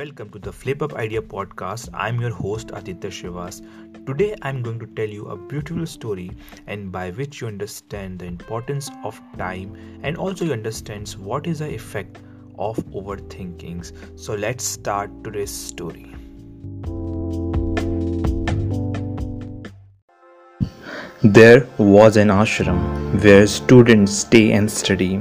welcome to the Flip Up Idea podcast. I'm your host Aditya Shrivas. Today I'm going to tell you a beautiful story and by which you understand the importance of time and also you understands what is the effect of overthinkings. So let's start today's story. There was an ashram where students stay and study,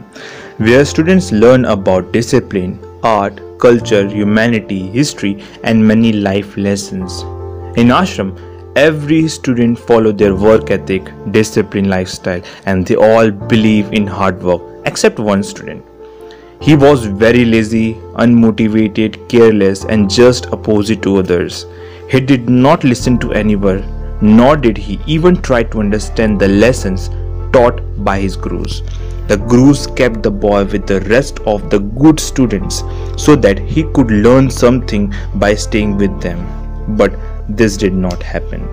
where students learn about discipline, art, culture, humanity, history, and many life lessons. In ashram, every student follow their work ethic, discipline, lifestyle, and they all believe in hard work, except one student. He was very lazy, unmotivated, careless, and just opposite to others. He did not listen to anyone nor did he even try to understand the lessons taught by his gurus. The gurus kept the boy with the rest of the good students so that he could learn something by staying with them. But this did not happen.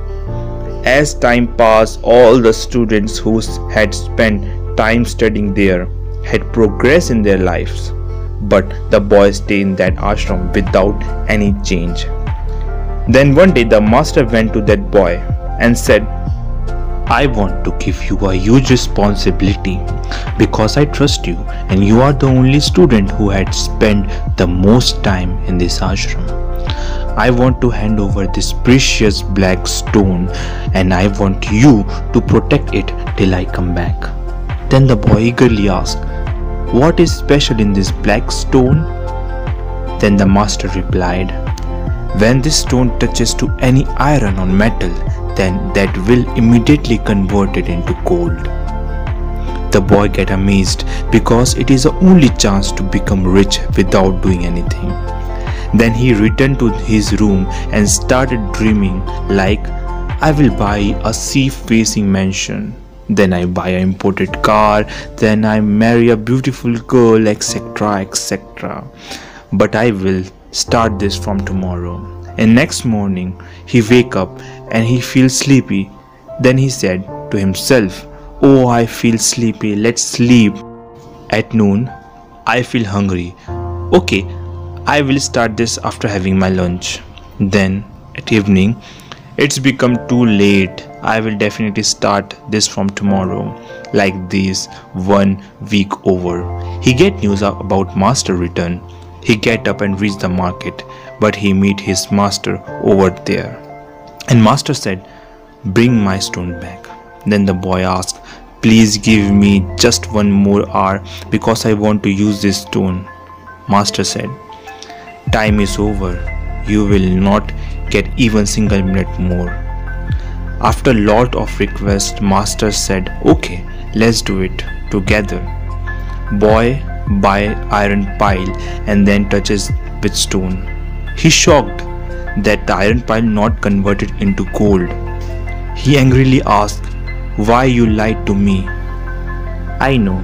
As time passed, all the students who had spent time studying there had progressed in their lives. But the boy stayed in that ashram without any change. Then one day the master went to that boy and said, I want to give you a huge responsibility because I trust you and you are the only student who had spent the most time in this ashram. I want to hand over this precious black stone and I want you to protect it till I come back. Then the boy eagerly asked, What is special in this black stone? Then the master replied, when this stone touches to any iron or metal, then that will immediately convert it into gold. The boy get amazed because it is the only chance to become rich without doing anything. Then he returned to his room and started dreaming like I will buy a sea facing mansion. Then I buy an imported car, then I marry a beautiful girl, etc. etc. But I will start this from tomorrow. And next morning he wake up and he feels sleepy. Then he said to himself, Oh, I feel sleepy, let's sleep. At noon, I feel hungry. Okay, I will start this after having my lunch. Then at evening, it's become too late. I will definitely start this from tomorrow. Like this, one week over. He get news about master return. He get up and reach the market, but he meet his master over there. And master said, Bring my stone back. Then the boy asked, Please give me just one more hour because I want to use this stone. Master said, Time is over. You will not get even single minute more. After lot of requests, master said, Okay, let's do it together. Boy by iron pile and then touches with stone. He shocked that the iron pile not converted into gold. He angrily asked, Why you lied to me? I know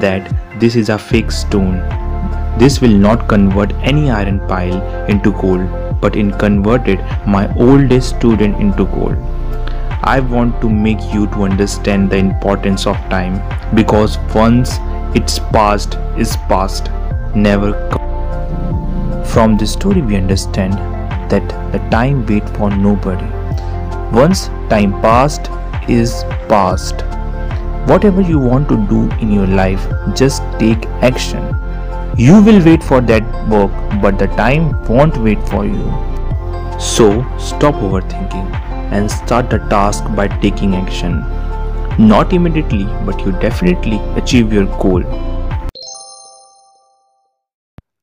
that this is a fake stone. This will not convert any iron pile into gold, but it converted my oldest student into gold. I want to make you to understand the importance of time because once its past is past, never come. From this story, we understand that the time wait for nobody. Once time past is past. Whatever you want to do in your life, just take action. You will wait for that work, but the time won't wait for you. So, stop overthinking and start the task by taking action. Not immediately, but you definitely achieve your goal.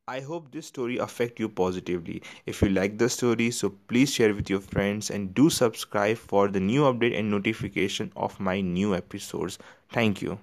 I hope this story affect you positively. If you like the story, so please share with your friends and do subscribe for the new update and notification of my new episodes. Thank you.